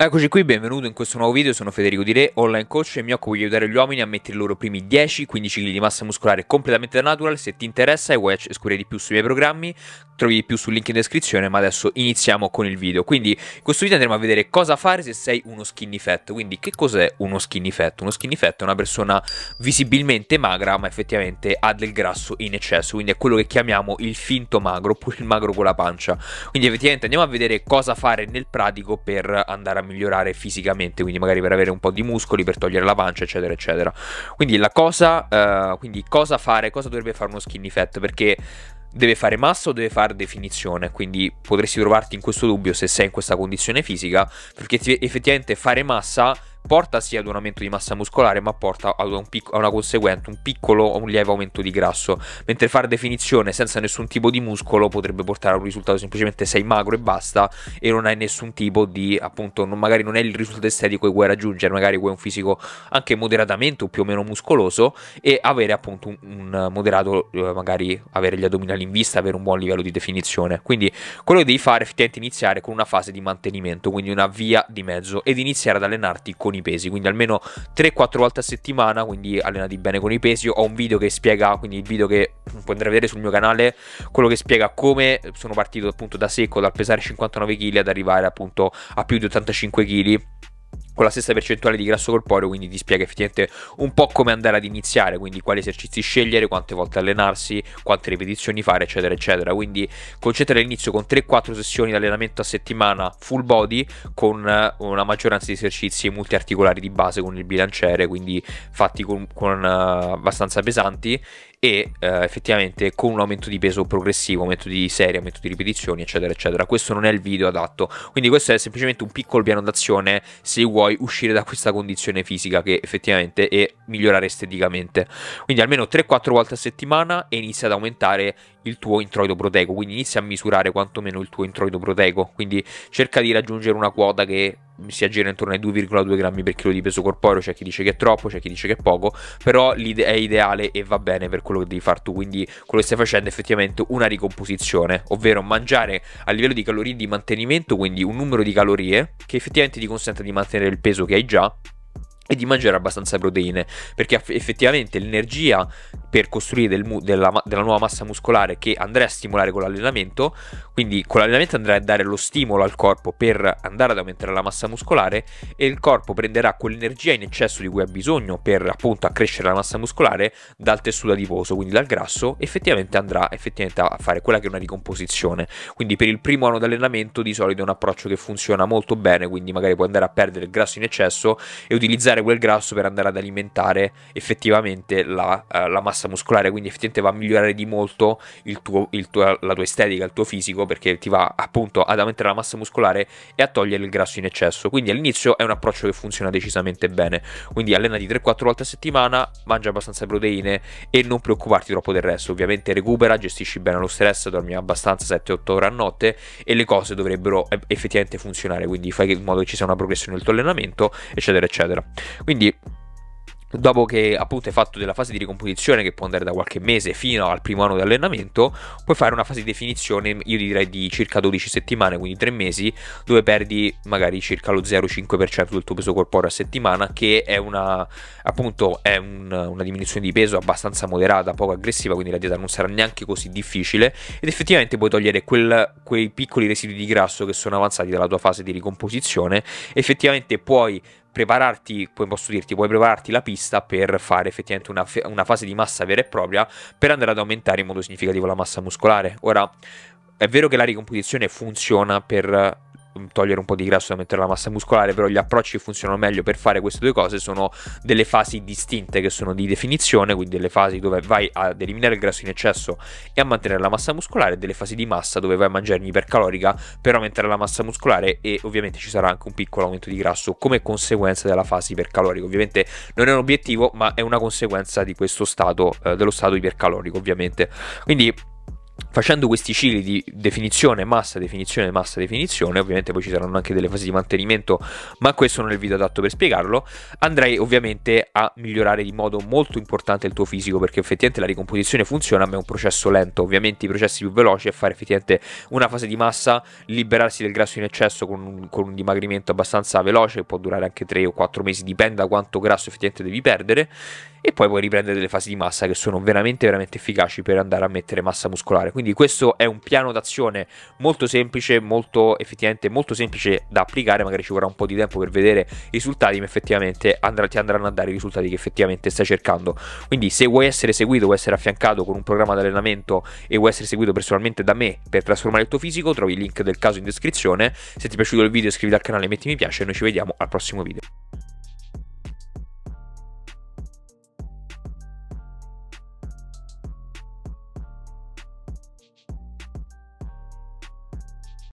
Eccoci qui, benvenuto in questo nuovo video, sono Federico Di Re, online coach e mi occupo di aiutare gli uomini a mettere i loro primi 10-15 kg di massa muscolare completamente da natural. Se ti interessa e vuoi scoprire di più sui miei programmi, trovi di più sul link in descrizione, ma adesso iniziamo con il video. Quindi in questo video andremo a vedere cosa fare se sei uno skinny fat. Quindi che cos'è uno skinny fat? Uno skinny fat è una persona visibilmente magra, ma effettivamente ha del grasso in eccesso, quindi è quello che chiamiamo il finto magro, oppure il magro con la pancia. Quindi effettivamente andiamo a vedere cosa fare nel pratico per andare a migliorare fisicamente, quindi magari per avere un po' di muscoli, per togliere la pancia, eccetera, eccetera. Quindi la cosa, uh, quindi cosa fare, cosa dovrebbe fare uno skinny fat? Perché deve fare massa o deve fare definizione, quindi potresti trovarti in questo dubbio se sei in questa condizione fisica, perché effettivamente fare massa porta sì ad un aumento di massa muscolare, ma porta a, un pic- a una conseguente, un piccolo o un lieve aumento di grasso. Mentre fare definizione senza nessun tipo di muscolo potrebbe portare a un risultato semplicemente sei magro e basta e non hai nessun tipo di, appunto, non, magari non è il risultato estetico che vuoi raggiungere, magari vuoi un fisico anche moderatamente o più o meno muscoloso e avere appunto un, un moderato, eh, magari avere gli addominali in vista, avere un buon livello di definizione. Quindi quello che devi fare effettivamente iniziare con una fase di mantenimento, quindi una via di mezzo ed iniziare ad allenarti con i i pesi, quindi almeno 3-4 volte a settimana, quindi allenati bene con i pesi. Ho un video che spiega, quindi il video che puoi vedere sul mio canale, quello che spiega come sono partito appunto da secco, dal pesare 59 kg ad arrivare appunto a più di 85 kg con la stessa percentuale di grasso corporeo, quindi ti spiega effettivamente un po' come andare ad iniziare, quindi quali esercizi scegliere, quante volte allenarsi, quante ripetizioni fare, eccetera, eccetera. Quindi concentra l'inizio con 3-4 sessioni di allenamento a settimana full body con eh, una maggioranza di esercizi multiarticolari di base con il bilanciere, quindi fatti con, con uh, abbastanza pesanti e eh, effettivamente con un aumento di peso progressivo, aumento di serie, aumento di ripetizioni, eccetera, eccetera. Questo non è il video adatto, quindi questo è semplicemente un piccolo piano d'azione se vuoi uscire da questa condizione fisica che effettivamente è migliorare esteticamente. Quindi almeno 3-4 volte a settimana e inizia ad aumentare il tuo introito proteico, quindi inizia a misurare quantomeno il tuo introito proteico, quindi cerca di raggiungere una quota che si aggira intorno ai 2,2 grammi per chilo di peso corporeo, c'è chi dice che è troppo, c'è chi dice che è poco, però è ideale e va bene per quello che devi fare tu, quindi quello che stai facendo è effettivamente una ricomposizione, ovvero mangiare a livello di calorie di mantenimento, quindi un numero di calorie che effettivamente ti consente di mantenere il peso che hai già e di mangiare abbastanza proteine perché effettivamente l'energia per costruire del mu- della, della, nuova massa muscolare che andrai a stimolare con l'allenamento quindi con l'allenamento andrai a dare lo stimolo al corpo per andare ad aumentare la massa muscolare e il corpo prenderà quell'energia in eccesso di cui ha bisogno per appunto accrescere la massa muscolare dal tessuto adiposo quindi dal grasso effettivamente andrà effettivamente a fare quella che è una ricomposizione. Quindi per il primo anno di allenamento di solito è un approccio che funziona molto bene quindi magari puoi andare a perdere il grasso in eccesso e utilizzare utilizzare quel grasso per andare ad alimentare effettivamente la, uh, la massa muscolare, quindi effettivamente va a migliorare di molto il tuo, il tuo, la tua estetica, il tuo fisico, perché ti va appunto ad aumentare la massa muscolare e a togliere il grasso in eccesso. Quindi all'inizio è un approccio che funziona decisamente bene. Quindi allenati 3-4 volte a settimana, mangia abbastanza proteine e non preoccuparti troppo del resto. Ovviamente recupera, gestisci bene lo stress, dormi abbastanza 7-8 ore a notte e le cose dovrebbero effettivamente funzionare. Quindi fai in modo che ci sia una progressione nel tuo allenamento, eccetera, eccetera. Quindi dopo che appunto hai fatto della fase di ricomposizione che può andare da qualche mese fino al primo anno di allenamento, puoi fare una fase di definizione, io direi di circa 12 settimane, quindi 3 mesi, dove perdi magari circa lo 0,5% del tuo peso corporeo a settimana, che è una appunto è un, una diminuzione di peso abbastanza moderata, poco aggressiva, quindi la dieta non sarà neanche così difficile. Ed effettivamente puoi togliere quel, quei piccoli residui di grasso che sono avanzati dalla tua fase di ricomposizione, effettivamente puoi prepararti, poi posso dirti, puoi prepararti la pista per fare effettivamente una, una fase di massa vera e propria per andare ad aumentare in modo significativo la massa muscolare. Ora, è vero che la ricomposizione funziona per togliere un po' di grasso da mettere la massa muscolare, però gli approcci che funzionano meglio per fare queste due cose sono delle fasi distinte che sono di definizione, quindi delle fasi dove vai ad eliminare il grasso in eccesso e a mantenere la massa muscolare, e delle fasi di massa dove vai a mangiare ipercalorica per aumentare la massa muscolare e ovviamente ci sarà anche un piccolo aumento di grasso come conseguenza della fase ipercalorica. Ovviamente non è un obiettivo, ma è una conseguenza di questo stato, eh, dello stato ipercalorico, ovviamente. Quindi Facendo questi cicli di definizione, massa, definizione, massa, definizione, ovviamente poi ci saranno anche delle fasi di mantenimento, ma questo non è il video adatto per spiegarlo, andrai ovviamente a migliorare di modo molto importante il tuo fisico perché effettivamente la ricomposizione funziona, ma è un processo lento, ovviamente i processi più veloci è fare effettivamente una fase di massa, liberarsi del grasso in eccesso con un, con un dimagrimento abbastanza veloce, può durare anche 3 o 4 mesi, dipende da quanto grasso effettivamente devi perdere, e poi puoi riprendere delle fasi di massa che sono veramente veramente efficaci per andare a mettere massa muscolare. Quindi questo è un piano d'azione molto semplice, molto effettivamente molto semplice da applicare, magari ci vorrà un po' di tempo per vedere i risultati, ma effettivamente andrà, ti andranno a dare i risultati che effettivamente stai cercando. Quindi se vuoi essere seguito, vuoi essere affiancato con un programma di allenamento e vuoi essere seguito personalmente da me per trasformare il tuo fisico, trovi il link del caso in descrizione. Se ti è piaciuto il video iscriviti al canale, metti mi piace e noi ci vediamo al prossimo video.